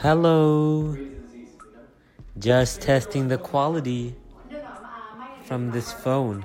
Hello. Just testing the quality from this phone.